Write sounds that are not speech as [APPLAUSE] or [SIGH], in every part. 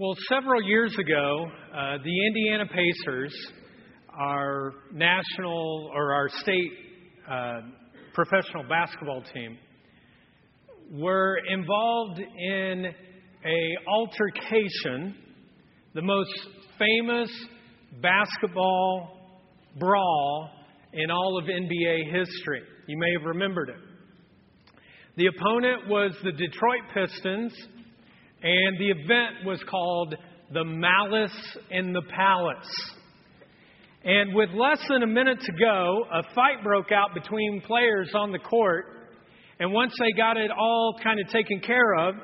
Well, several years ago, uh, the Indiana Pacers, our national or our state uh, professional basketball team, were involved in a altercation, the most famous basketball brawl in all of NBA history. You may have remembered it. The opponent was the Detroit Pistons, and the event was called The Malice in the Palace. And with less than a minute to go, a fight broke out between players on the court. And once they got it all kind of taken care of,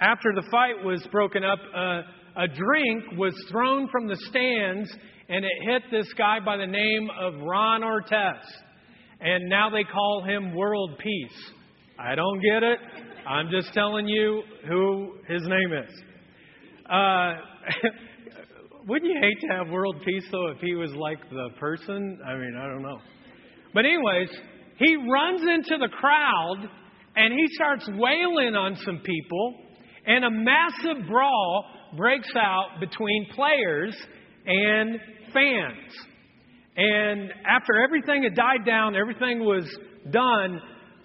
after the fight was broken up, uh, a drink was thrown from the stands and it hit this guy by the name of Ron Artest. And now they call him World Peace. I don't get it. I'm just telling you who his name is. Uh, [LAUGHS] wouldn't you hate to have world peace, though, if he was like the person? I mean, I don't know. But, anyways, he runs into the crowd and he starts wailing on some people, and a massive brawl breaks out between players and fans. And after everything had died down, everything was done,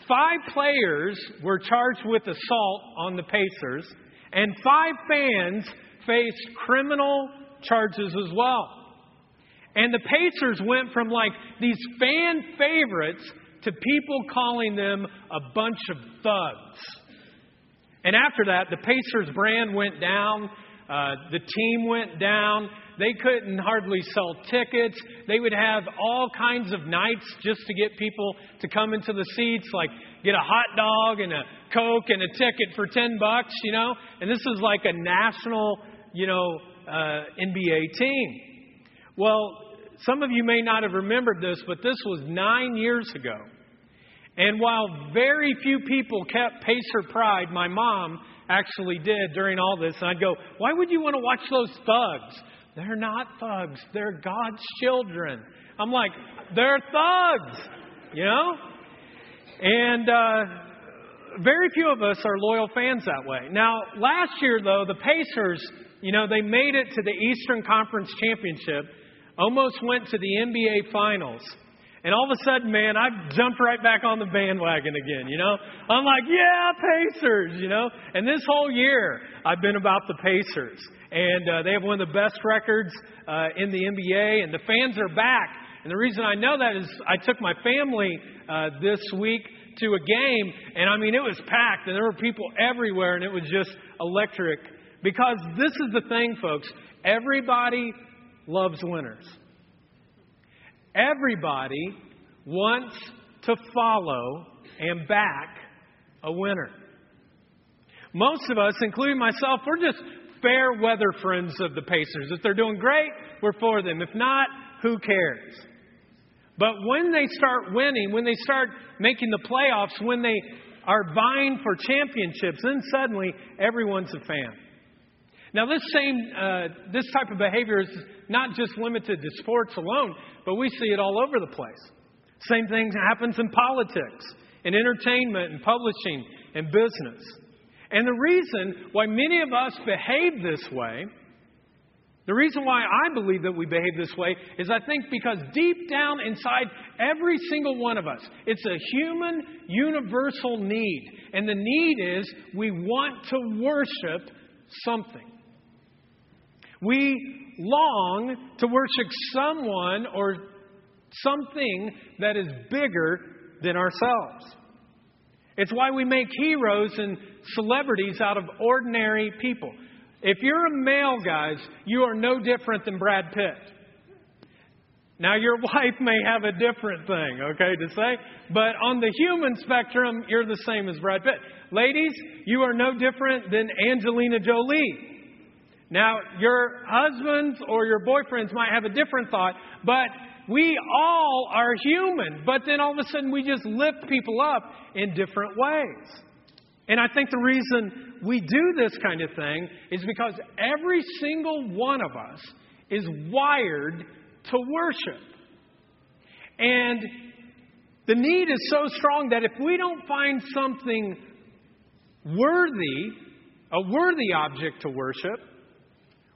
five players were charged with assault on the Pacers, and five fans faced criminal charges as well. And the Pacers went from like these fan favorites to people calling them a bunch of thugs. And after that, the Pacers brand went down, uh, the team went down, they couldn't hardly sell tickets. They would have all kinds of nights just to get people to come into the seats, like get a hot dog and a Coke and a ticket for 10 bucks, you know? And this is like a national, you know, uh, NBA team. Well, some of you may not have remembered this, but this was nine years ago. And while very few people kept Pacer pride, my mom actually did during all this. And I'd go, Why would you want to watch those thugs? They're not thugs. They're God's children. I'm like, they're thugs, you know? And uh, very few of us are loyal fans that way. Now, last year, though, the Pacers, you know, they made it to the Eastern Conference Championship, almost went to the NBA Finals. And all of a sudden, man, I jumped right back on the bandwagon again, you know? I'm like, yeah, Pacers, you know? And this whole year, I've been about the Pacers and uh, they have one of the best records uh, in the NBA, and the fans are back. And the reason I know that is I took my family uh, this week to a game, and I mean, it was packed, and there were people everywhere, and it was just electric. Because this is the thing, folks everybody loves winners. Everybody wants to follow and back a winner. Most of us, including myself, we're just fair weather friends of the Pacers. If they're doing great, we're for them. If not, who cares? But when they start winning, when they start making the playoffs, when they are vying for championships, then suddenly everyone's a fan. Now, this same uh, this type of behavior is not just limited to sports alone, but we see it all over the place. Same thing happens in politics, in entertainment, in publishing, in business. And the reason why many of us behave this way, the reason why I believe that we behave this way is I think because deep down inside every single one of us, it's a human universal need. And the need is we want to worship something. We long to worship someone or something that is bigger than ourselves. It's why we make heroes and celebrities out of ordinary people. If you're a male, guys, you are no different than Brad Pitt. Now, your [LAUGHS] wife may have a different thing, okay, to say, but on the human spectrum, you're the same as Brad Pitt. Ladies, you are no different than Angelina Jolie. Now, your husbands or your boyfriends might have a different thought, but we all are human. But then all of a sudden, we just lift people up in different ways. And I think the reason we do this kind of thing is because every single one of us is wired to worship. And the need is so strong that if we don't find something worthy, a worthy object to worship,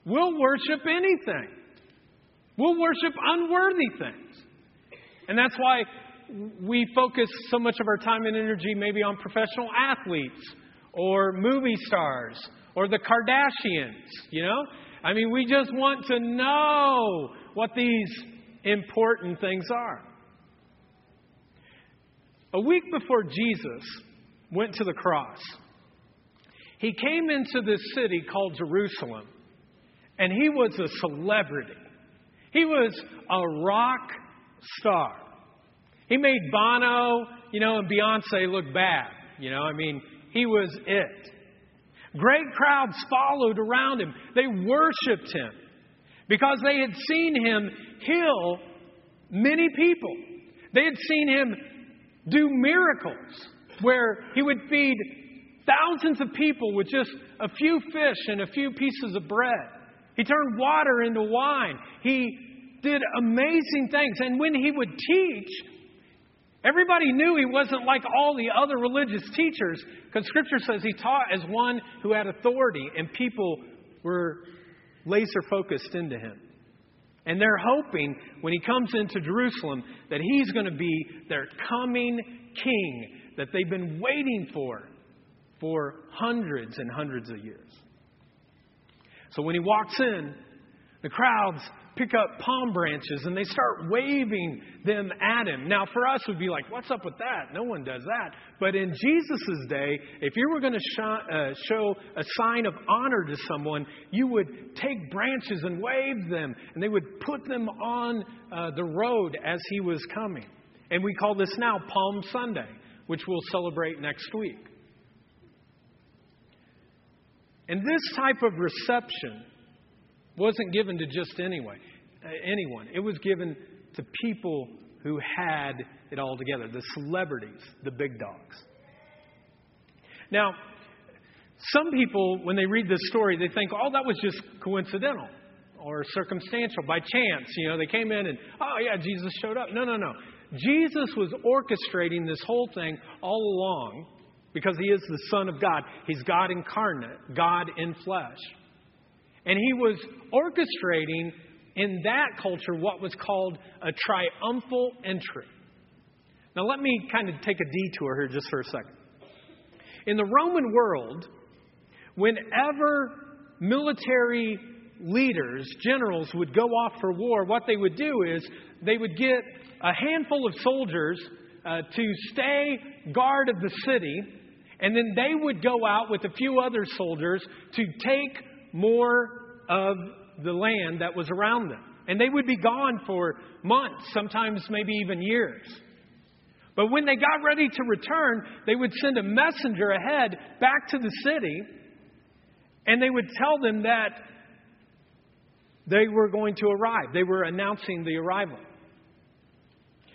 we'll worship anything. We'll worship unworthy things. And that's why we focus so much of our time and energy maybe on professional athletes or movie stars or the Kardashians, you know? I mean, we just want to know what these important things are. A week before Jesus went to the cross, he came into this city called Jerusalem, and he was a celebrity. He was a rock star. He made Bono, you know, and Beyonce look bad. You know, I mean, he was it. Great crowds followed around him. They worshiped him because they had seen him heal many people. They had seen him do miracles where he would feed thousands of people with just a few fish and a few pieces of bread. He turned water into wine. He did amazing things. And when he would teach, everybody knew he wasn't like all the other religious teachers because Scripture says he taught as one who had authority and people were laser focused into him. And they're hoping when he comes into Jerusalem that he's going to be their coming king that they've been waiting for for hundreds and hundreds of years. So when he walks in, the crowds pick up palm branches and they start waving them at him. Now, for us, it would be like, what's up with that? No one does that. But in Jesus' day, if you were going to sh- uh, show a sign of honor to someone, you would take branches and wave them, and they would put them on uh, the road as he was coming. And we call this now Palm Sunday, which we'll celebrate next week. And this type of reception wasn't given to just anyway, uh, anyone. It was given to people who had it all together the celebrities, the big dogs. Now, some people, when they read this story, they think, oh, that was just coincidental or circumstantial, by chance. You know, they came in and, oh, yeah, Jesus showed up. No, no, no. Jesus was orchestrating this whole thing all along because he is the Son of God. He's God incarnate, God in flesh. And he was orchestrating in that culture what was called a triumphal entry. Now, let me kind of take a detour here just for a second. In the Roman world, whenever military leaders, generals, would go off for war, what they would do is they would get a handful of soldiers uh, to stay guard of the city, and then they would go out with a few other soldiers to take more of the land that was around them. And they would be gone for months, sometimes maybe even years. But when they got ready to return, they would send a messenger ahead back to the city, and they would tell them that they were going to arrive. They were announcing the arrival.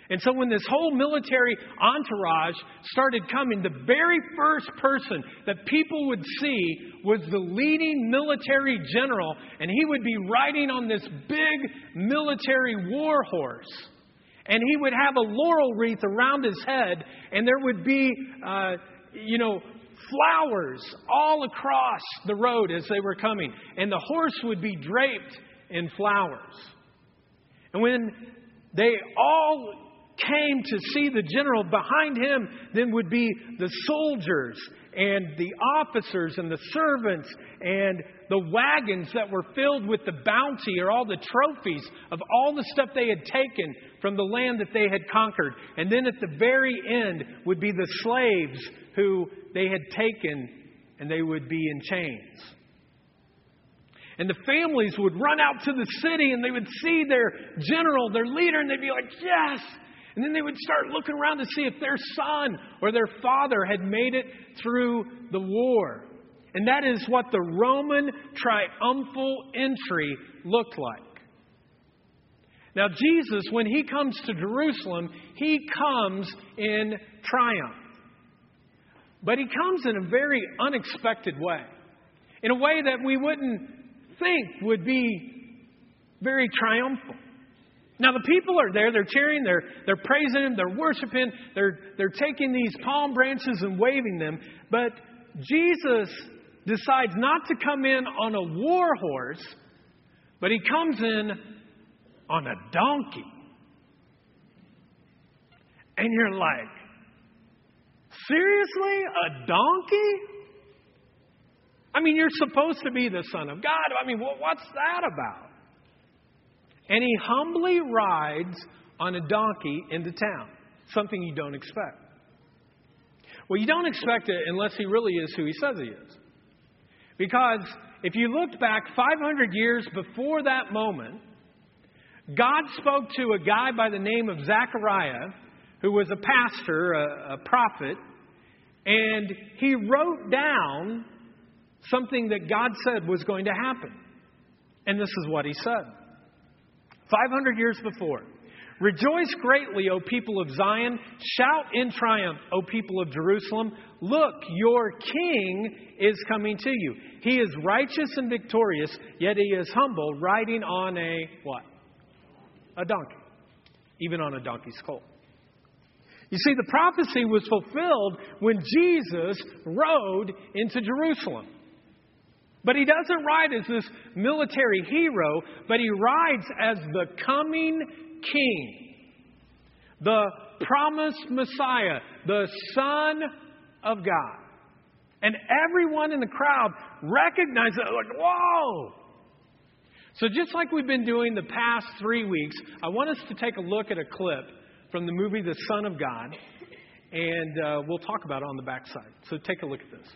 And so when this whole military entourage started coming, the very first person that people would see was the leading military general, and he would be riding on this big military war horse. And he would have a laurel wreath around his head, and there would be, uh, you know, flowers all across the road as they were coming. And the horse would be draped in flowers. And when they all came to see the general. Behind him then would be the soldiers and the officers and the servants and the wagons that were filled with the bounty or all the trophies of all the stuff they had taken from the land that they had conquered. And then at the very end would be the slaves who they had taken and they would be in chains. And the families would run out to the city and they would see their general, their leader, and they'd be like, Yes, and then they would start looking around to see if their son or their father had made it through the war. And that is what the Roman triumphal entry looked like. Now, Jesus, when he comes to Jerusalem, he comes in triumph. But he comes in a very unexpected way, in a way that we wouldn't think would be very triumphal. Now, the people are there, they're cheering, they're, they're praising him, they're worshiping, they're, they're taking these palm branches and waving them. But Jesus decides not to come in on a war horse, But he comes in on a donkey. And you're like, seriously? A donkey? I mean, you're supposed to be the Son of God. I mean, what's that about? And he humbly rides on a donkey into town, something you don't expect. Well, you don't expect it unless he really is who he says he is. Because if you looked back 500 years before that moment, God spoke to a guy by the name of Zechariah, who was a pastor, a, a prophet, and he wrote down something that God said was going to happen. And this is what he said 500 years before. Rejoice greatly, O people of Zion. Shout in triumph, O people of Jerusalem. Look, your king is coming to you. He is righteous and victorious, yet he is humble, riding on a what? A donkey. Even on a donkey's colt. You see, the prophecy was fulfilled when Jesus rode into Jerusalem. But he doesn't ride as this military hero, but he rides as the coming king, the promised Messiah, the Son of God. And everyone in the crowd recognized it, like, whoa! So, just like we've been doing the past three weeks, I want us to take a look at a clip from the movie The Son of God, and uh, we'll talk about it on the backside. So, take a look at this.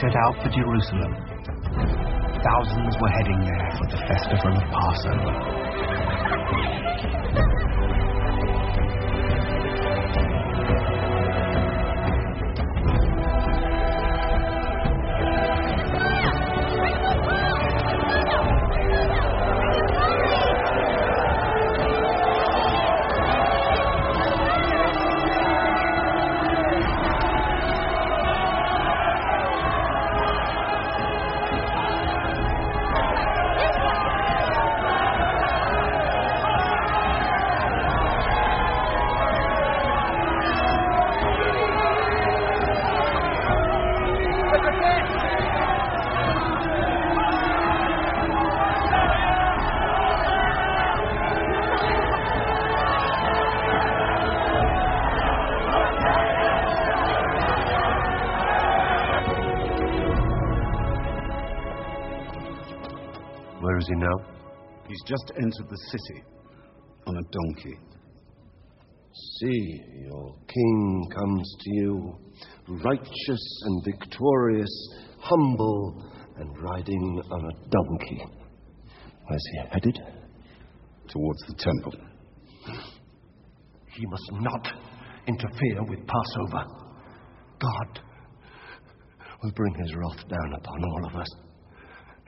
Set out for Jerusalem. Thousands were heading there for the festival of Passover. Just entered the city on a donkey. See, your king comes to you, righteous and victorious, humble and riding on a donkey. Where's he headed? Towards the temple. He must not interfere with Passover. God will bring his wrath down upon all of us.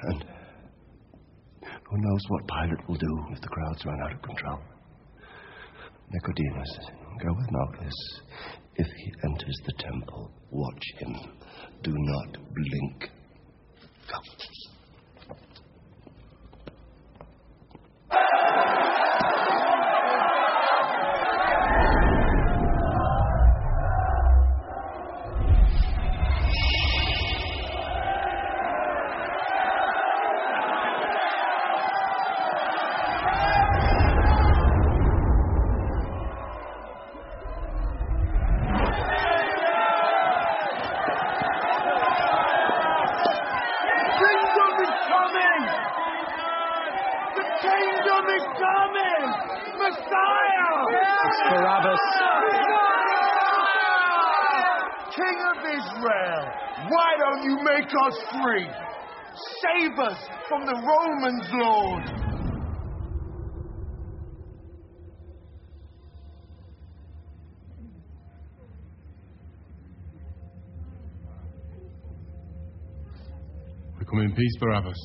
And who knows what Pilate will do if the crowds run out of control? Nicodemus, go with Malchus. If he enters the temple, watch him. Do not blink. Go. Come in peace, Barabbas.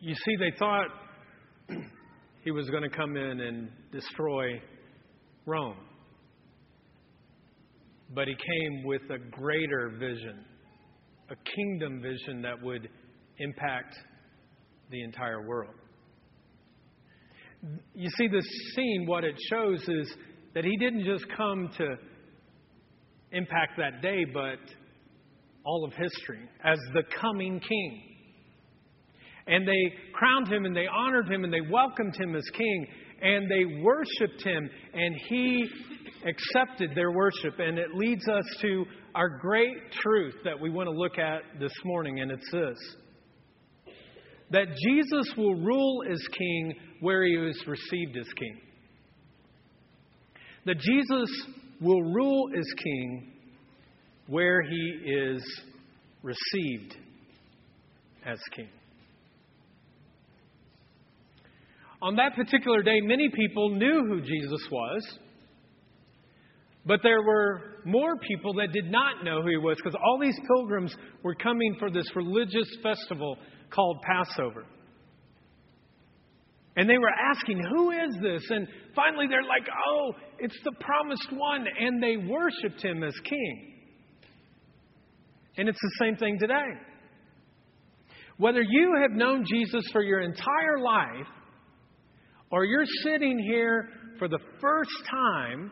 You see, they thought [CLEARS THROAT] he was going to come in and destroy Rome. But he came with a greater vision, a kingdom vision that would impact the entire world. You see, this scene, what it shows is that he didn't just come to impact that day, but all of history as the coming king. And they crowned him and they honored him and they welcomed him as king and they worshiped him and he accepted their worship. And it leads us to our great truth that we want to look at this morning, and it's this that Jesus will rule as king where he is received as king. That Jesus will rule as king where he is received as king. On that particular day, many people knew who Jesus was, but there were more people that did not know who he was because all these pilgrims were coming for this religious festival called Passover. And they were asking, Who is this? And finally they're like, Oh, it's the promised one. And they worshiped him as king. And it's the same thing today. Whether you have known Jesus for your entire life, or you're sitting here for the first time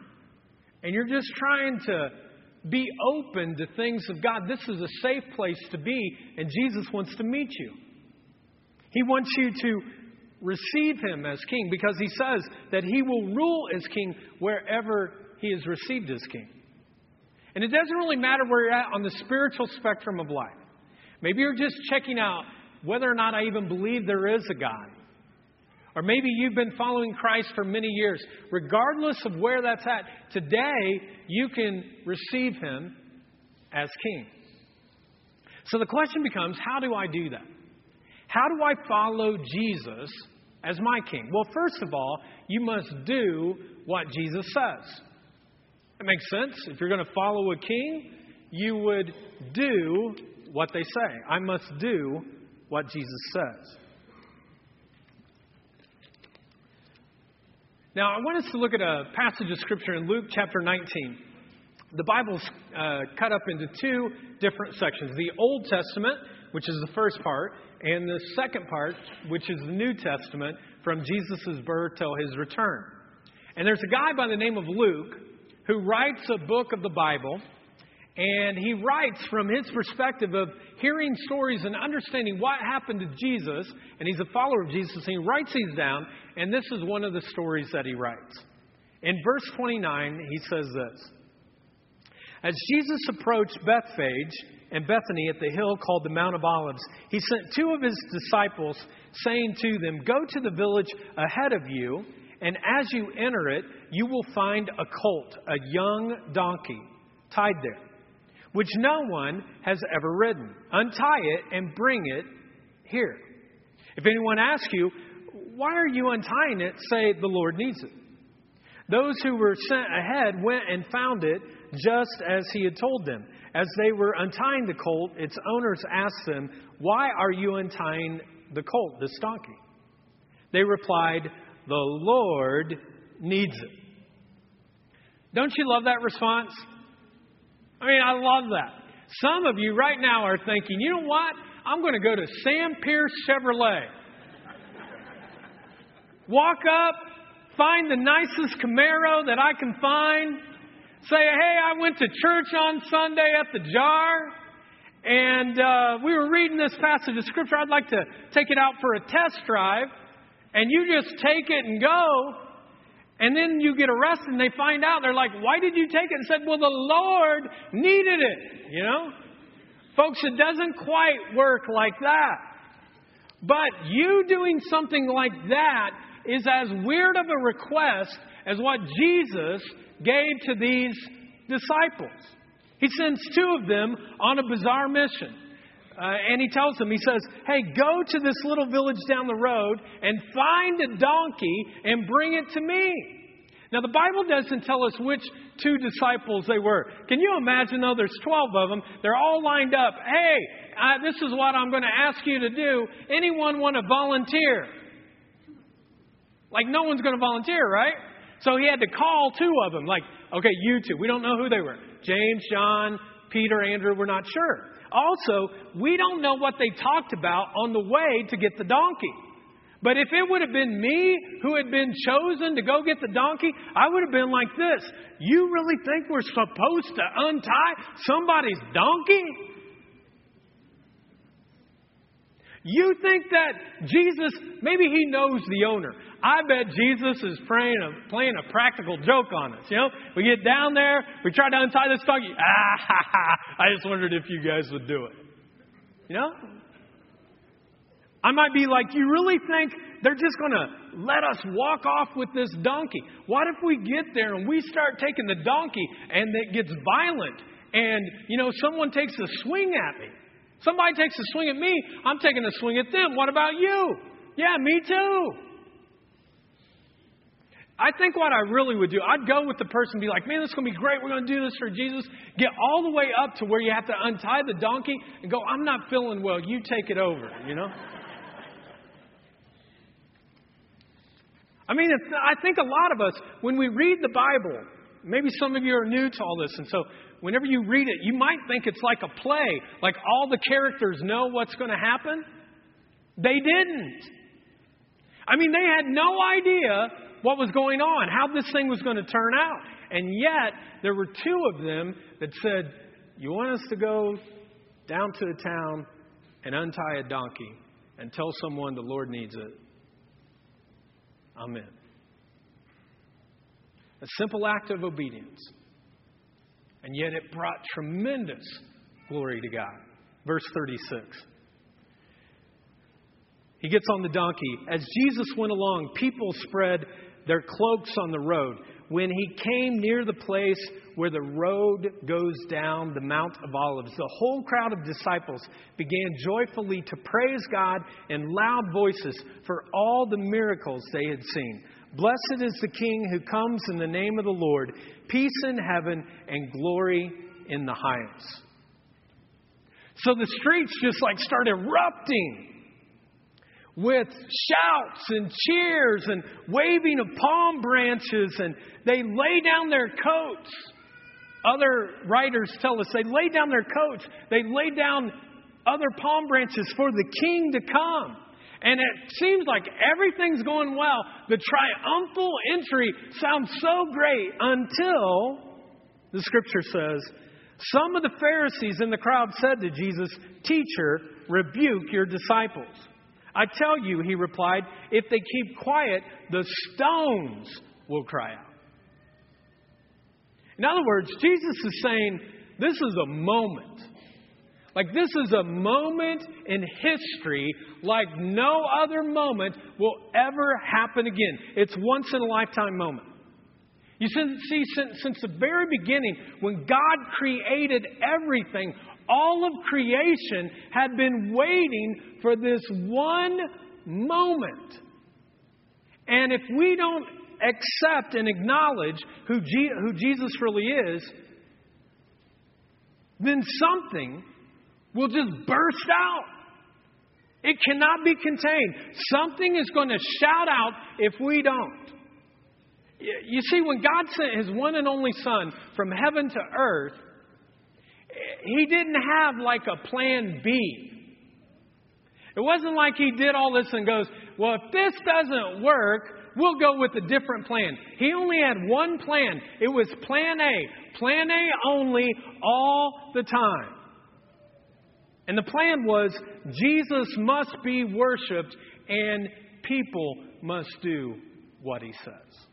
and you're just trying to be open to things of God, this is a safe place to be, and Jesus wants to meet you. He wants you to receive him as king because he says that he will rule as king wherever he is received as king. And it doesn't really matter where you're at on the spiritual spectrum of life. Maybe you're just checking out whether or not I even believe there is a God. Or maybe you've been following Christ for many years. Regardless of where that's at, today you can receive him as king. So the question becomes how do I do that? How do I follow Jesus as my king? Well, first of all, you must do what Jesus says. That makes sense. If you're going to follow a king, you would do what they say. I must do what Jesus says. Now, I want us to look at a passage of Scripture in Luke chapter 19. The Bible's uh, cut up into two different sections the Old Testament, which is the first part, and the second part, which is the New Testament, from Jesus' birth till his return. And there's a guy by the name of Luke who writes a book of the Bible, and he writes from his perspective of hearing stories and understanding what happened to Jesus, and he's a follower of Jesus, and he writes these down, and this is one of the stories that he writes. In verse 29, he says this As Jesus approached Bethphage and Bethany at the hill called the Mount of Olives, he sent two of his disciples, saying to them, Go to the village ahead of you and as you enter it, you will find a colt, a young donkey, tied there, which no one has ever ridden. Untie it and bring it here. If anyone asks you, Why are you untying it? say, The Lord needs it. Those who were sent ahead went and found it just as he had told them. As they were untying the colt, its owners asked them, Why are you untying the colt, this donkey? They replied, the Lord needs it. Don't you love that response? I mean, I love that. Some of you right now are thinking, you know what? I'm going to go to Sam Pierce Chevrolet. Walk up, find the nicest Camaro that I can find. Say, hey, I went to church on Sunday at the jar, and uh, we were reading this passage of Scripture. I'd like to take it out for a test drive and you just take it and go, and then you get arrested and they find out. They're like, Why did you take it? And said, Well, the Lord needed it. You know? Folks, it doesn't quite work like that. But you doing something like that is as weird of a request as what Jesus gave to these disciples. He sends two of them on a bizarre mission. Uh, and he tells them, he says, Hey, go to this little village down the road and find a donkey and bring it to me. Now, the Bible doesn't tell us which two disciples they were. Can you imagine, though? There's 12 of them. They're all lined up. Hey, uh, this is what I'm going to ask you to do. Anyone want to volunteer? Like, no one's going to volunteer, right? So he had to call two of them, like, okay, you two. We don't know who they were. James, John, Peter, Andrew, we're not sure. Also, we don't know what they talked about on the way to get the donkey. But if it would have been me who had been chosen to go get the donkey, I would have been like this. You really think we're supposed to untie somebody's donkey? You think that Jesus, maybe he knows the owner. I bet Jesus is playing a, playing a practical joke on us. You know, we get down there, we try to untie this donkey. Ah, ha, ha. I just wondered if you guys would do it. You know? I might be like, you really think they're just going to let us walk off with this donkey? What if we get there and we start taking the donkey and it gets violent and, you know, someone takes a swing at me? Somebody takes a swing at me, I'm taking a swing at them. What about you? Yeah, me too. I think what I really would do, I'd go with the person and be like, man, this is going to be great. We're going to do this for Jesus. Get all the way up to where you have to untie the donkey and go, I'm not feeling well. You take it over, you know? I mean, I think a lot of us, when we read the Bible, maybe some of you are new to all this, and so whenever you read it, you might think it's like a play, like all the characters know what's going to happen. They didn't. I mean, they had no idea what was going on, how this thing was going to turn out. And yet, there were two of them that said, You want us to go down to the town and untie a donkey and tell someone the Lord needs it? Amen. A simple act of obedience. And yet it brought tremendous glory to God. Verse 36. He gets on the donkey. As Jesus went along, people spread their cloaks on the road. When he came near the place where the road goes down the Mount of Olives, the whole crowd of disciples began joyfully to praise God in loud voices for all the miracles they had seen. Blessed is the King who comes in the name of the Lord, peace in heaven and glory in the highest. So the streets just like start erupting with shouts and cheers and waving of palm branches, and they lay down their coats. Other writers tell us they lay down their coats, they lay down other palm branches for the king to come. And it seems like everything's going well. The triumphal entry sounds so great until the scripture says, Some of the Pharisees in the crowd said to Jesus, Teacher, rebuke your disciples. I tell you, he replied, if they keep quiet, the stones will cry out. In other words, Jesus is saying, this is a moment. Like, this is a moment in history like no other moment will ever happen again. It's once in a lifetime moment. You see, since, since the very beginning, when God created everything, all of creation had been waiting for this one moment. And if we don't accept and acknowledge who, G- who Jesus really is, then something will just burst out. It cannot be contained. Something is going to shout out if we don't. You see, when God sent His one and only Son from heaven to earth, He didn't have like a plan B. It wasn't like He did all this and goes, well, if this doesn't work, we'll go with a different plan. He only had one plan. It was plan A. Plan A only all the time. And the plan was Jesus must be worshiped and people must do what he says.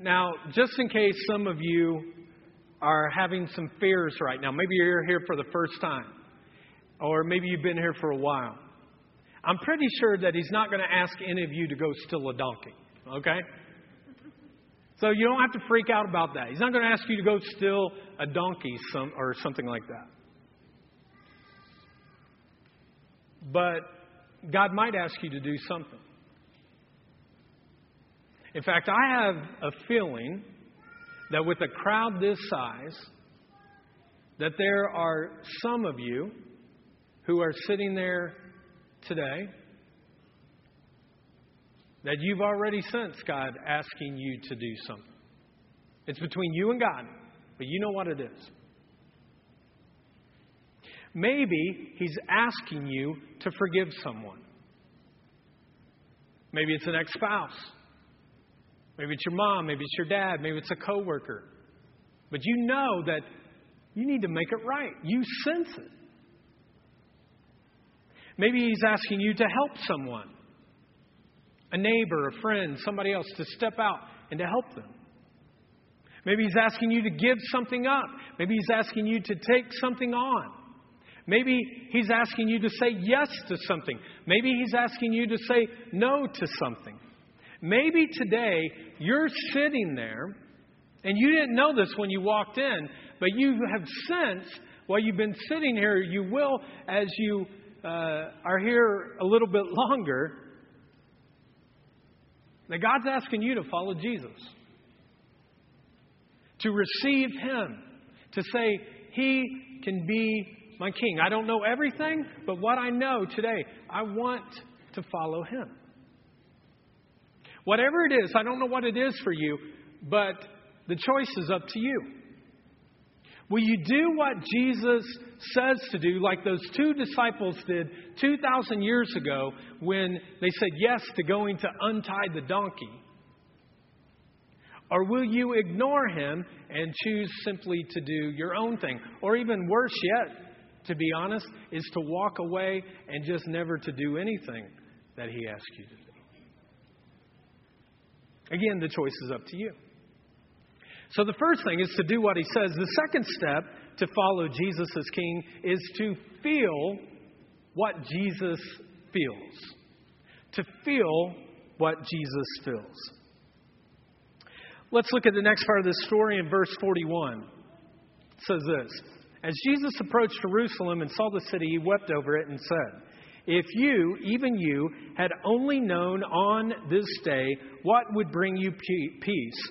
Now, just in case some of you are having some fears right now, maybe you're here for the first time, or maybe you've been here for a while. I'm pretty sure that he's not going to ask any of you to go steal a donkey, okay? So you don't have to freak out about that. He's not going to ask you to go steal a donkey some, or something like that. But God might ask you to do something. In fact, I have a feeling that with a crowd this size, that there are some of you who are sitting there today that you've already sensed God asking you to do something. It's between you and God, but you know what it is. Maybe He's asking you to forgive someone. Maybe it's an ex spouse. Maybe it's your mom. Maybe it's your dad. Maybe it's a coworker. But you know that you need to make it right. You sense it. Maybe He's asking you to help someone a neighbor, a friend, somebody else to step out and to help them. Maybe He's asking you to give something up. Maybe He's asking you to take something on. Maybe He's asking you to say yes to something. Maybe He's asking you to say no to something. Maybe today you're sitting there and you didn't know this when you walked in, but you have sensed while you've been sitting here, you will as you uh, are here a little bit longer, that God's asking you to follow Jesus, to receive Him, to say, He can be my King. I don't know everything, but what I know today, I want to follow Him. Whatever it is, I don't know what it is for you, but the choice is up to you. Will you do what Jesus says to do, like those two disciples did 2,000 years ago when they said yes to going to untie the donkey? Or will you ignore him and choose simply to do your own thing? Or even worse yet, to be honest, is to walk away and just never to do anything that he asks you to do. Again, the choice is up to you. So the first thing is to do what he says. The second step to follow Jesus as king is to feel what Jesus feels. To feel what Jesus feels. Let's look at the next part of the story in verse 41. It says this As Jesus approached Jerusalem and saw the city, he wept over it and said, If you, even you, had only known on this day what would bring you peace,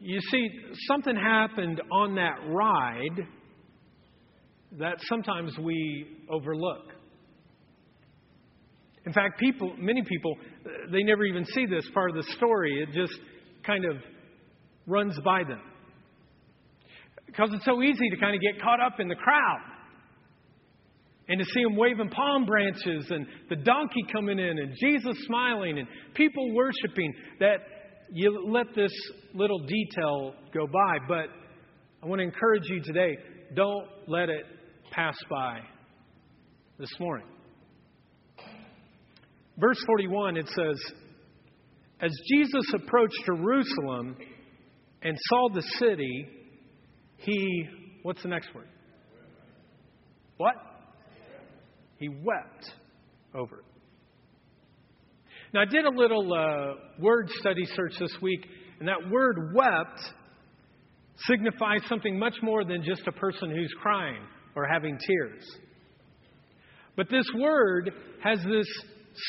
You see, something happened on that ride that sometimes we overlook. In fact, people, many people, they never even see this part of the story. It just kind of runs by them. Because it's so easy to kind of get caught up in the crowd and to see them waving palm branches and the donkey coming in and Jesus smiling and people worshiping that you let this little detail go by, but I want to encourage you today don't let it pass by this morning. Verse 41, it says, As Jesus approached Jerusalem and saw the city, he, what's the next word? What? He wept over it. Now, I did a little uh, word study search this week, and that word wept signifies something much more than just a person who's crying or having tears. But this word has this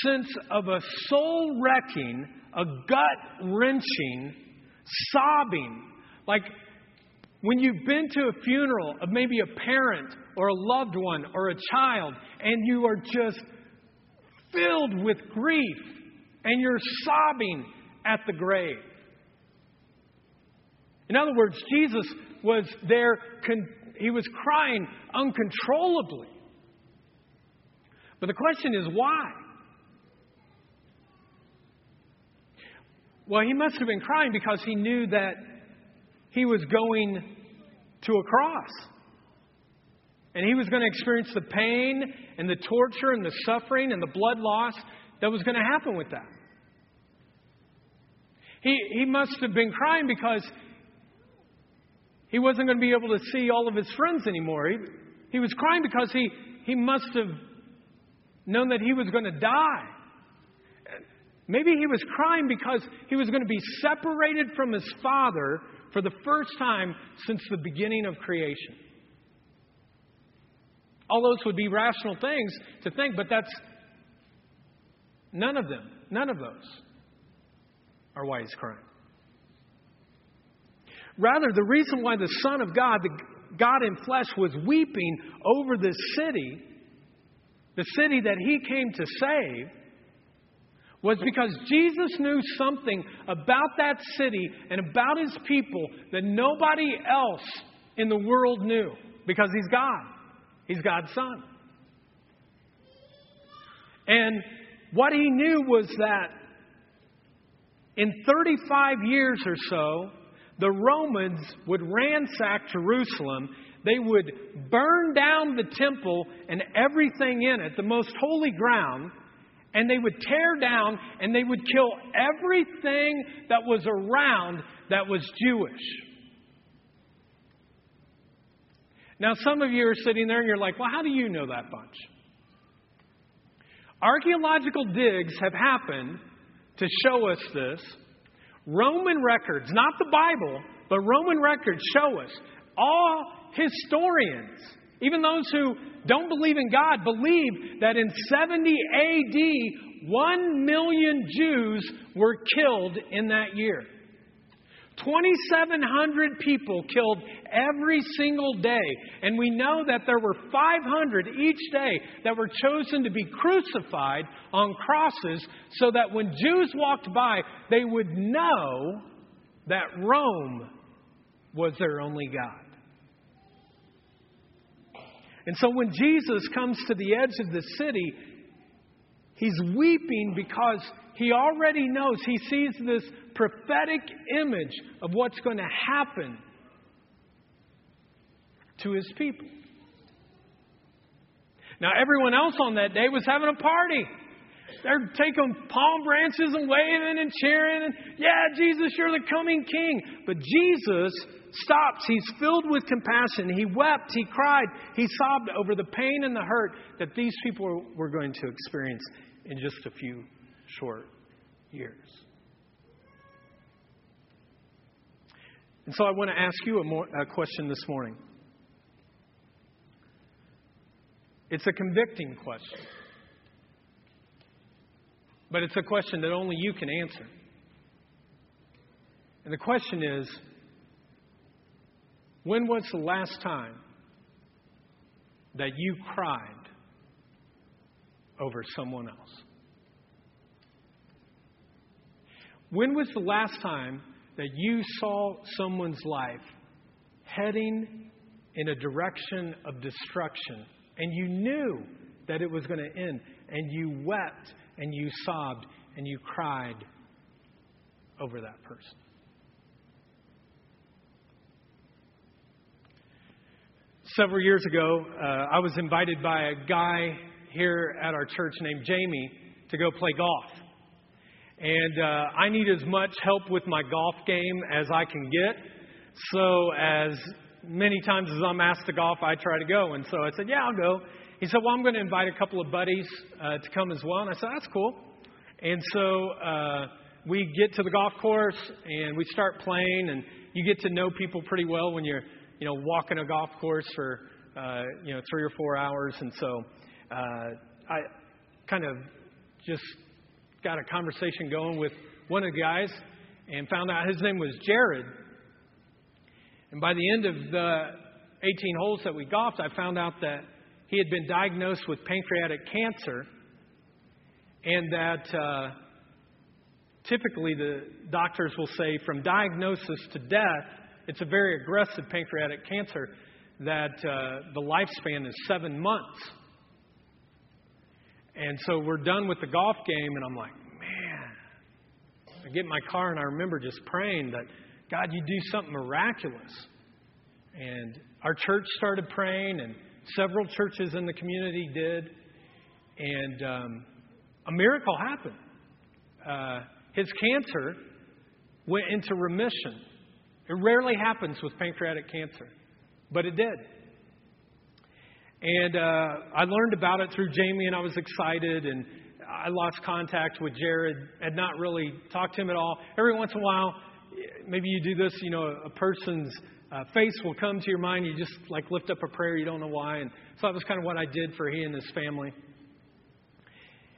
sense of a soul wrecking, a gut wrenching, sobbing. Like when you've been to a funeral of maybe a parent or a loved one or a child, and you are just filled with grief and you're sobbing at the grave. In other words, Jesus was there, he was crying uncontrollably. But the question is why? Well, he must have been crying because he knew that he was going to a cross. And he was going to experience the pain and the torture and the suffering and the blood loss that was going to happen with that. He, he must have been crying because he wasn't going to be able to see all of his friends anymore. He, he was crying because he, he must have known that he was going to die. Maybe he was crying because he was going to be separated from his father for the first time since the beginning of creation. All those would be rational things to think, but that's none of them. None of those are why he's crying. Rather, the reason why the Son of God, the God in flesh, was weeping over this city, the city that he came to save, was because Jesus knew something about that city and about his people that nobody else in the world knew because he's God. He's God's Son. And what he knew was that in 35 years or so, the Romans would ransack Jerusalem. They would burn down the temple and everything in it, the most holy ground, and they would tear down and they would kill everything that was around that was Jewish. Now, some of you are sitting there and you're like, well, how do you know that bunch? Archaeological digs have happened to show us this. Roman records, not the Bible, but Roman records show us. All historians, even those who don't believe in God, believe that in 70 AD, 1 million Jews were killed in that year. 2,700 people killed every single day. And we know that there were 500 each day that were chosen to be crucified on crosses so that when Jews walked by, they would know that Rome was their only God. And so when Jesus comes to the edge of the city, he's weeping because he already knows, he sees this prophetic image of what's going to happen to his people. Now, everyone else on that day was having a party. They're taking palm branches and waving and cheering, and yeah, Jesus, you're the coming king. But Jesus stops. He's filled with compassion. He wept, he cried, he sobbed over the pain and the hurt that these people were going to experience in just a few short years. And so I want to ask you a, more, a question this morning. It's a convicting question. But it's a question that only you can answer. And the question is when was the last time that you cried over someone else? When was the last time that you saw someone's life heading in a direction of destruction and you knew that it was going to end and you wept and you sobbed and you cried over that person? Several years ago, uh, I was invited by a guy here at our church named Jamie to go play golf. And uh, I need as much help with my golf game as I can get. So, as many times as I'm asked to golf, I try to go. And so I said, Yeah, I'll go. He said, Well, I'm going to invite a couple of buddies uh, to come as well. And I said, That's cool. And so uh, we get to the golf course and we start playing, and you get to know people pretty well when you're, you know, walking a golf course for, uh, you know, three or four hours. And so uh, I kind of just got a conversation going with one of the guys and found out his name was Jared. And by the end of the 18 holes that we golfed, I found out that he had been diagnosed with pancreatic cancer and that uh, typically the doctors will say from diagnosis to death, it's a very aggressive pancreatic cancer, that uh, the lifespan is seven months. And so we're done with the golf game, and I'm like, man. I get in my car, and I remember just praying that, God, you do something miraculous. And our church started praying, and several churches in the community did. And um, a miracle happened. Uh, his cancer went into remission. It rarely happens with pancreatic cancer, but it did. And uh, I learned about it through Jamie, and I was excited. And I lost contact with Jared, had not really talked to him at all. Every once in a while, maybe you do this, you know, a person's uh, face will come to your mind. You just like lift up a prayer, you don't know why. And so that was kind of what I did for he and his family.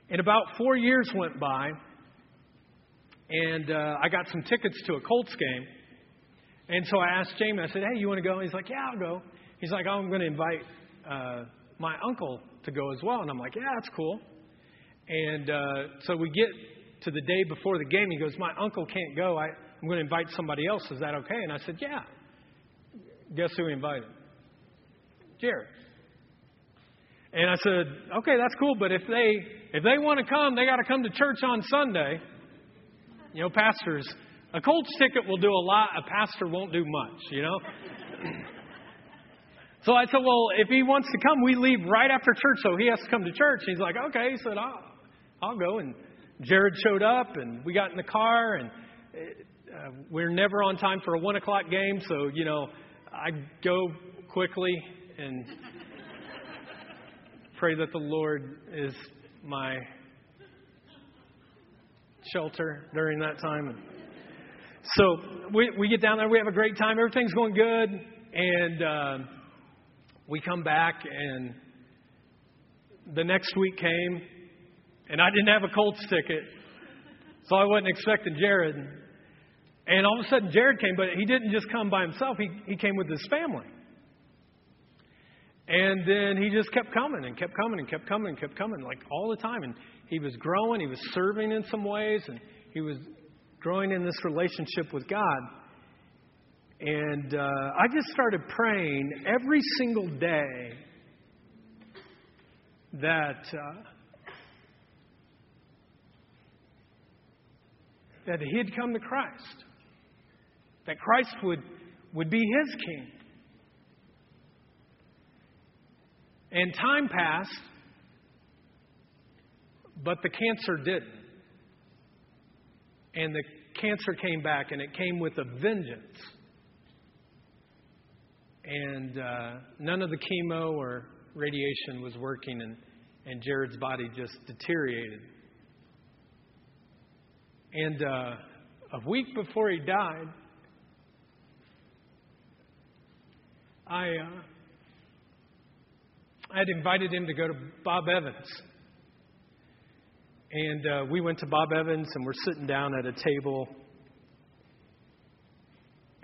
And about four years went by, and uh, I got some tickets to a Colts game. And so I asked Jamie, I said, hey, you want to go? he's like, yeah, I'll go. He's like, oh, I'm going to invite uh, my uncle to go as well. And I'm like, yeah, that's cool. And uh, so we get to the day before the game. He goes, my uncle can't go. I, I'm going to invite somebody else. Is that okay? And I said, yeah. Guess who he invited? Jared. And I said, okay, that's cool, but if they if they want to come, they got to come to church on Sunday. You know, pastors, a Colts ticket will do a lot. A pastor won't do much. You know. So I said, well, if he wants to come, we leave right after church, so he has to come to church. He's like, okay. He said, I'll, I'll go. And Jared showed up, and we got in the car, and uh, we're never on time for a one o'clock game, so you know, I go quickly and pray that the Lord is my shelter during that time. So we, we get down there, we have a great time, everything's going good, and uh, we come back, and the next week came, and I didn't have a Colts ticket, so I wasn't expecting Jared. And all of a sudden, Jared came, but he didn't just come by himself, he, he came with his family. And then he just kept coming and kept coming and kept coming and kept coming, like all the time. And he was growing, he was serving in some ways, and he was growing in this relationship with God. And uh, I just started praying every single day that uh, that he'd come to Christ, that Christ would would be his king. And time passed, but the cancer didn't. And the cancer came back, and it came with a vengeance. And uh, none of the chemo or radiation was working, and, and Jared's body just deteriorated. And uh, a week before he died, I. Uh, I had invited him to go to Bob Evans. And uh, we went to Bob Evans and we're sitting down at a table.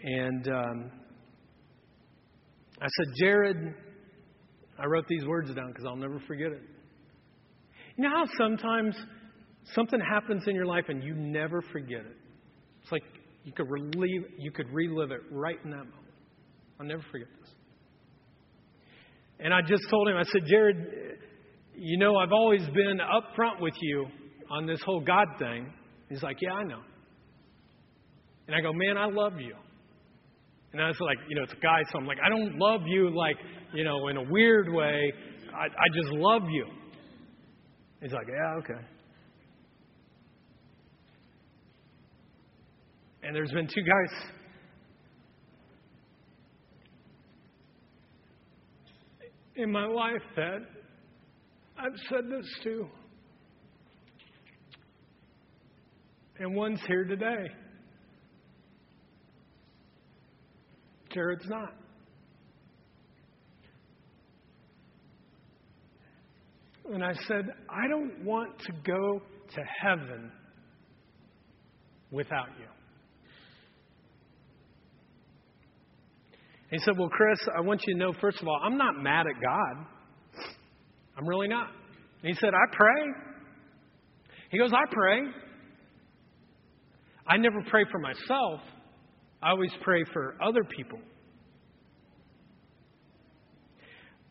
And um, I said, Jared, I wrote these words down because I'll never forget it. You know how sometimes something happens in your life and you never forget it? It's like you could relieve, you could relive it right in that moment. I'll never forget this. And I just told him, I said, Jared, you know, I've always been upfront with you on this whole God thing. He's like, Yeah, I know. And I go, Man, I love you. And I was like, you know, it's a guy, so I'm like, I don't love you like, you know, in a weird way. I, I just love you. He's like, Yeah, okay. And there's been two guys in my life that I've said this to. And one's here today. Jared's not. And I said, I don't want to go to heaven without you. He said, Well, Chris, I want you to know, first of all, I'm not mad at God. I'm really not. And he said, I pray. He goes, I pray. I never pray for myself, I always pray for other people.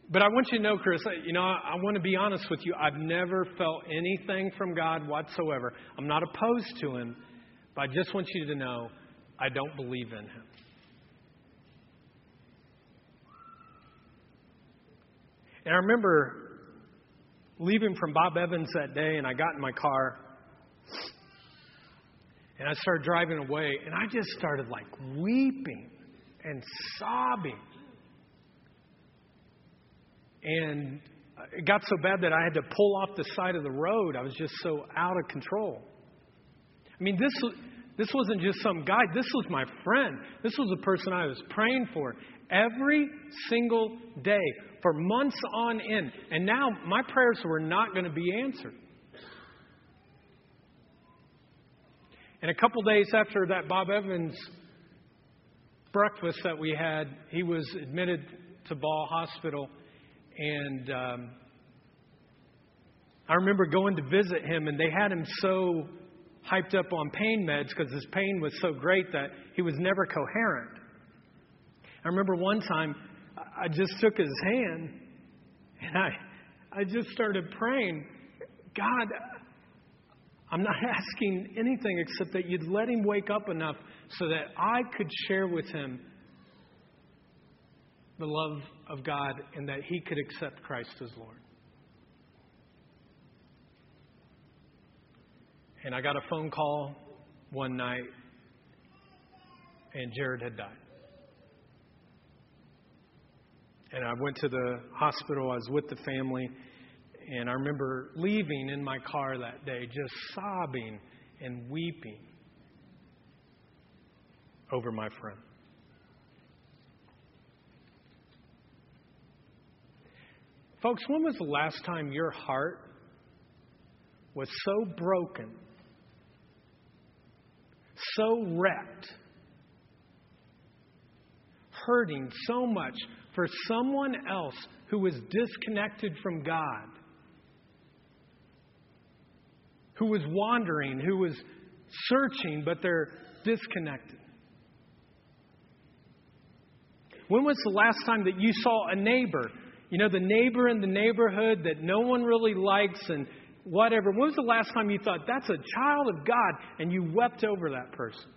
But I want you to know, Chris, you know, I, I want to be honest with you. I've never felt anything from God whatsoever. I'm not opposed to Him, but I just want you to know I don't believe in Him. And I remember leaving from Bob Evans that day, and I got in my car, and I started driving away, and I just started like weeping and sobbing. And it got so bad that I had to pull off the side of the road. I was just so out of control. I mean, this, this wasn't just some guy, this was my friend. This was the person I was praying for every single day for months on end. And now my prayers were not going to be answered. And a couple days after that Bob Evans breakfast that we had, he was admitted to Ball Hospital. And um, I remember going to visit him, and they had him so hyped up on pain meds because his pain was so great that he was never coherent. I remember one time I just took his hand and I, I just started praying, God, I'm not [LAUGHS] asking anything except that you'd let him wake up enough so that I could share with him the love of God and that he could accept Christ as Lord. And I got a phone call one night, and Jared had died. And I went to the hospital, I was with the family, and I remember leaving in my car that day, just sobbing and weeping over my friend. Folks, when was the last time your heart was so broken, so wrecked, hurting so much for someone else who was disconnected from God, who was wandering, who was searching, but they're disconnected? When was the last time that you saw a neighbor you know, the neighbor in the neighborhood that no one really likes and whatever. When was the last time you thought, that's a child of God, and you wept over that person?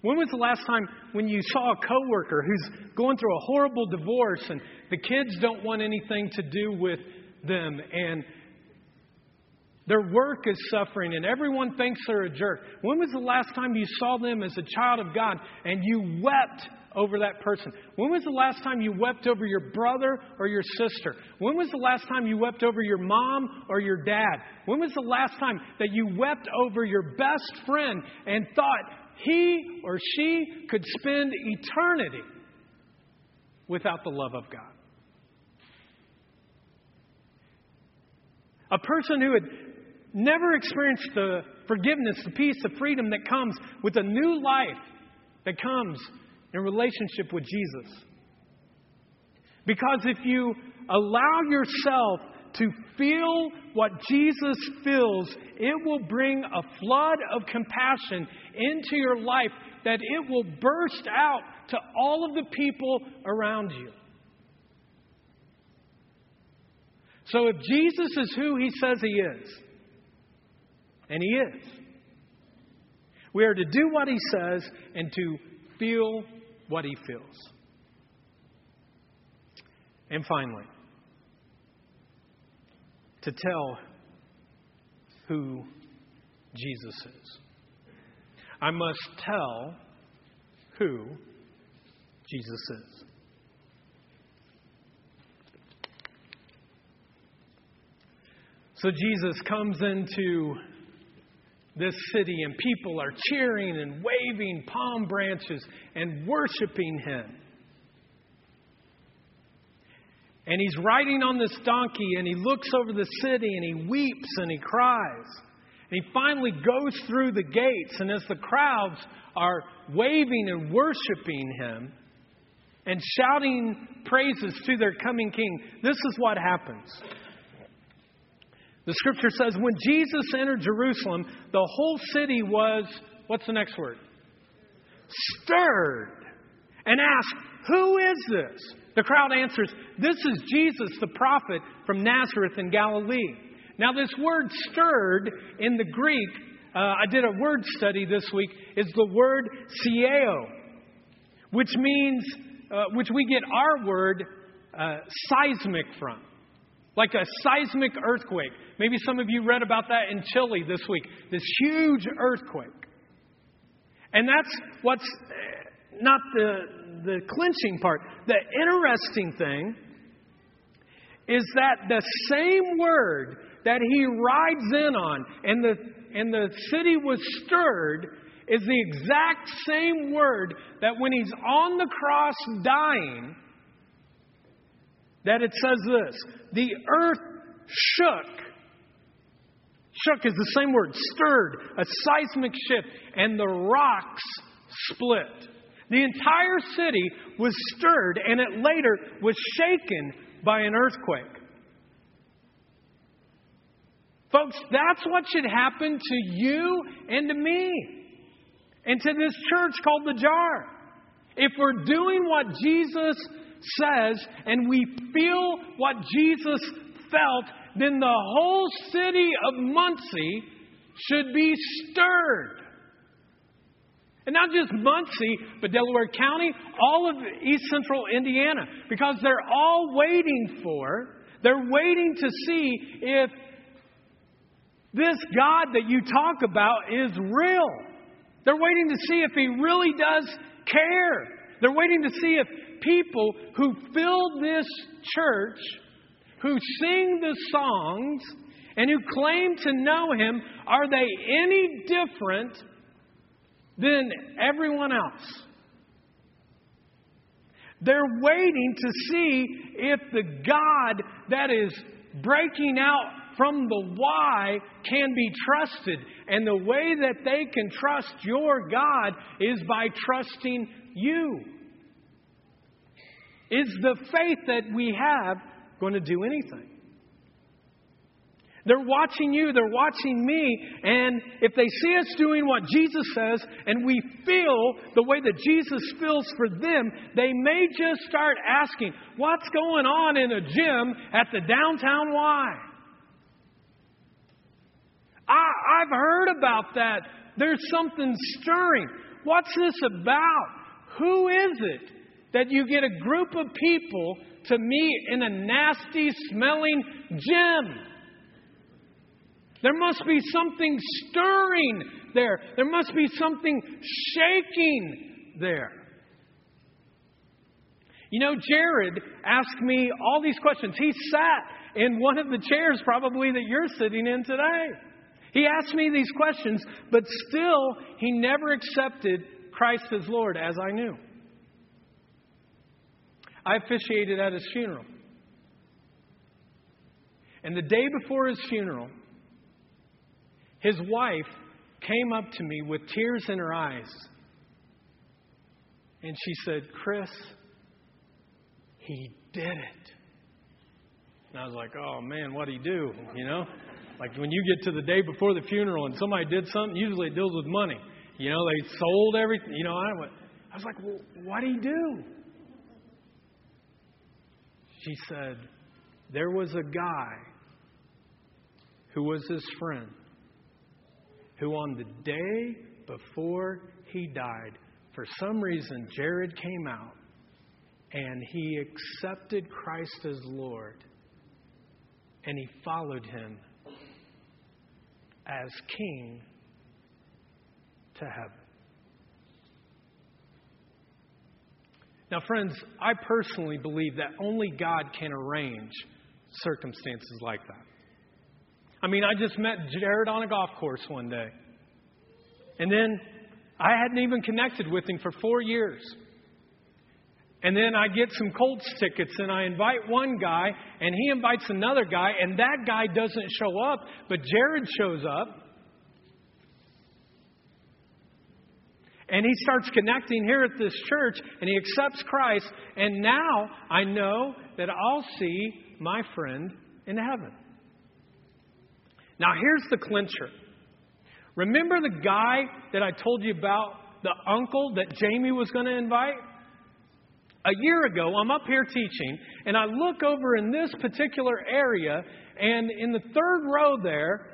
When was the last time when you saw a coworker who's going through a horrible divorce and the kids don't want anything to do with them and their work is suffering and everyone thinks they're a jerk? When was the last time you saw them as a child of God and you wept over that person? When was the last time you wept over your brother or your sister? When was the last time you wept over your mom or your dad? When was the last time that you wept over your best friend and thought he or she could spend eternity without the love of God? A person who had never experienced the forgiveness, the peace, the freedom that comes with a new life that comes in relationship with Jesus. Because if you allow yourself to feel what Jesus feels, it will bring a flood of compassion into your life that it will burst out to all of the people around you. So if Jesus is who he says he is, and he is, we are to do what he says and to feel what he feels. And finally, to tell who Jesus is. I must tell who Jesus is. So Jesus comes into this city, and people are cheering and waving palm branches and worshiping him. And he's riding on this donkey, and he looks over the city, and he weeps and he cries. And he finally goes through the gates, and as the crowds are waving and worshiping him and shouting praises to their coming king, this is what happens. The scripture says when Jesus entered Jerusalem, the whole city was, what's the next word? Stirred and asked, Who is this? The crowd answers, This is Jesus, the prophet from Nazareth in Galilee. Now, this word stirred in the Greek, uh, I did a word study this week, is the word seio, which means, uh, which we get our word uh, seismic from like a seismic earthquake. Maybe some of you read about that in Chile this week. This huge earthquake. And that's what's eh, not the, the clinching part. The interesting thing is that the same word that he rides in on and the, and the city was stirred is the exact same word that when he's on the cross dying, that it says this the earth shook. Shook is the same word, stirred, a seismic shift, and the rocks split. The entire city was stirred, and it later was shaken by an earthquake. Folks, that's what should happen to you and to me and to this church called the jar. If we're doing what Jesus says and we feel what Jesus felt, then the whole city of Muncie should be stirred. And not just Muncie, but Delaware County, all of East Central Indiana, because they're all waiting for, they're waiting to see if this God that you talk about is real. They're waiting to see if He really does care. They're waiting to see if people who fill this church, who sing the songs, and who claim to know Him, are they any different than everyone else? They're waiting to see if the God that is breaking out from the Y can be trusted. And the way that they can trust your God is by trusting you. Is the faith that we have going to do anything? They're watching you, they're watching me, and if they see us doing what Jesus says and we feel the way that Jesus feels for them, they may just start asking, What's going on in a gym at the downtown Y? I, I've heard about that. There's something stirring. What's this about? Who is it that you get a group of people to meet in a nasty smelling gym? There must be something stirring there. There must be something shaking there. You know, Jared asked me all these questions. He sat in one of the chairs, probably that you're sitting in today. He asked me these questions, but still, he never accepted Christ as Lord, as I knew. I officiated at his funeral. And the day before his funeral, his wife came up to me with tears in her eyes. And she said, Chris, he did it. And I was like, oh man, what'd he do? You know? Like when you get to the day before the funeral and somebody did something, usually it deals with money. You know, they sold everything. You know, I, went, I was like, well, what did he do? She said, there was a guy who was his friend who, on the day before he died, for some reason, Jared came out and he accepted Christ as Lord and he followed him as king to heaven. Now, friends, I personally believe that only God can arrange circumstances like that. I mean, I just met Jared on a golf course one day. And then I hadn't even connected with him for four years. And then I get some Colts tickets and I invite one guy and he invites another guy and that guy doesn't show up, but Jared shows up. And he starts connecting here at this church and he accepts Christ. And now I know that I'll see my friend in heaven. Now here's the clincher. Remember the guy that I told you about, the uncle that Jamie was going to invite? A year ago, I'm up here teaching, and I look over in this particular area, and in the third row there,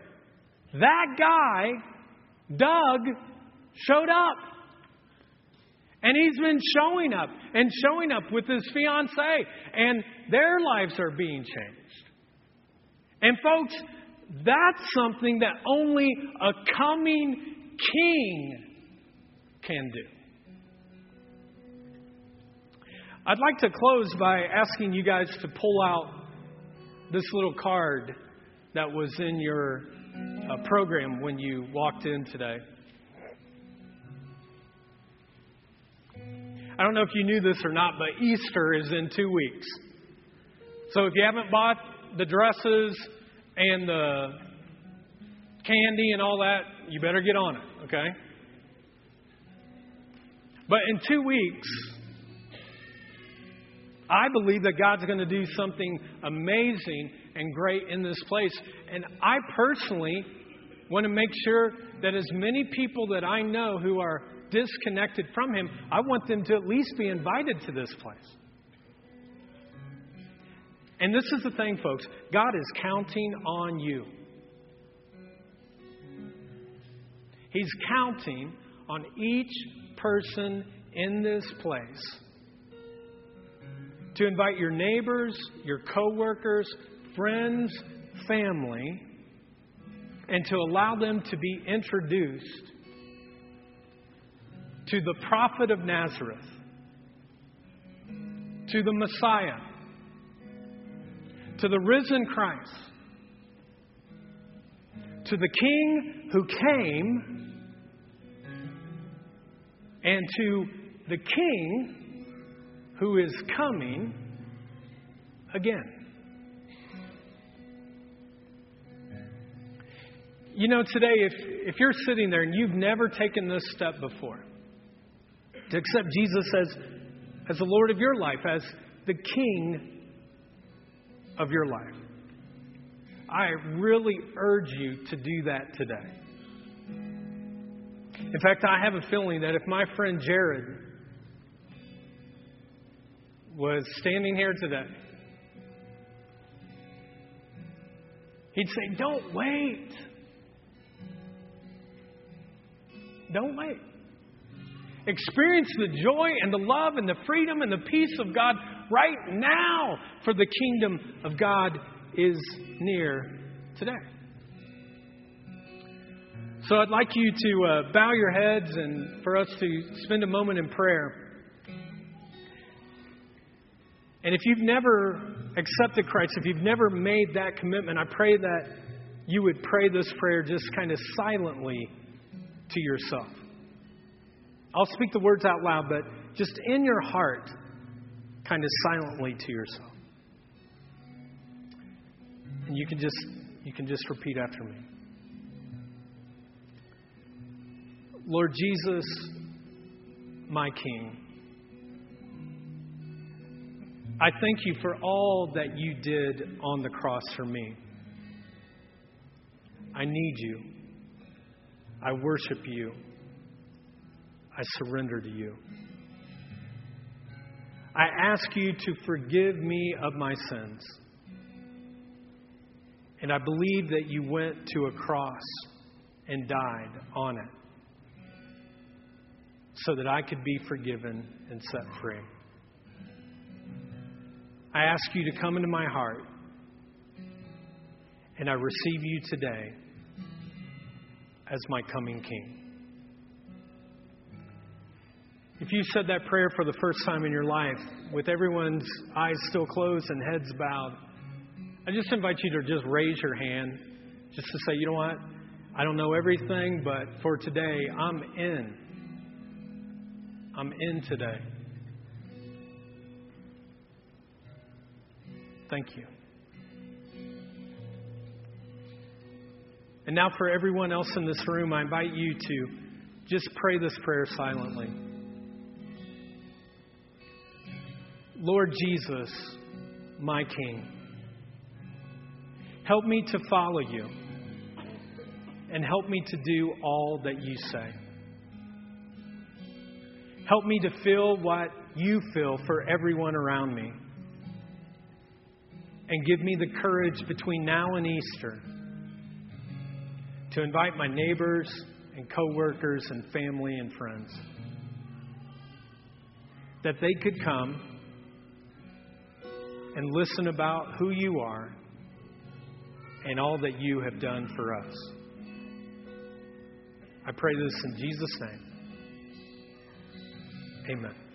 that guy, Doug, showed up. And he's been showing up and showing up with his fiancee, and their lives are being changed. And, folks, that's something that only a coming king can do. I'd like to close by asking you guys to pull out this little card that was in your uh, program when you walked in today. I don't know if you knew this or not, but Easter is in two weeks. So if you haven't bought the dresses and the candy and all that, you better get on it, okay? But in two weeks, I believe that God's going to do something amazing and great in this place. And I personally want to make sure that as many people that I know who are disconnected from Him, I want them to at least be invited to this place. And this is the thing, folks God is counting on you. He's counting on each person in this place to invite your neighbors, your coworkers, friends, family, and to allow them to be introduced to the prophet of Nazareth, to the Messiah, to the risen Christ, to the King who came, and to the King who is coming again. You know, today, if, if you're sitting there and you've never taken this step before, to accept Jesus as, as the Lord of your life, as the King of your life, I really urge you to do that today. In fact, I have a feeling that if my friend Jared was standing here today, he'd say, Don't wait. Don't wait. Experience the joy and the love and the freedom and the peace of God right now, for the kingdom of God is near today. So I'd like you to uh, bow your heads and for us to spend a moment in prayer. And if you've never accepted Christ, if you've never made that commitment, I pray that you would pray this prayer just kind of silently to yourself. I'll speak the words out loud, but just in your heart, kind of silently to yourself. And you can just you can just repeat after me. Lord Jesus, my King, I thank you for all that you did on the cross for me. I need you. I worship you. I surrender to you. I ask you to forgive me of my sins. And I believe that you went to a cross and died on it so that I could be forgiven and set free. I ask you to come into my heart, and I receive you today as my coming King. If you said that prayer for the first time in your life, with everyone's eyes still closed and heads bowed, I just invite you to just raise your hand, just to say, you know what? I don't know everything, but for today, I'm in. I'm in today. Thank you. And now, for everyone else in this room, I invite you to just pray this prayer silently. Lord Jesus, my King, help me to follow you and help me to do all that you say. Help me to feel what you feel for everyone around me. And give me the courage between now and Easter to invite my neighbors and coworkers and family and friends that they could come and listen about who you are and all that you have done for us. I pray this in Jesus' name. Amen.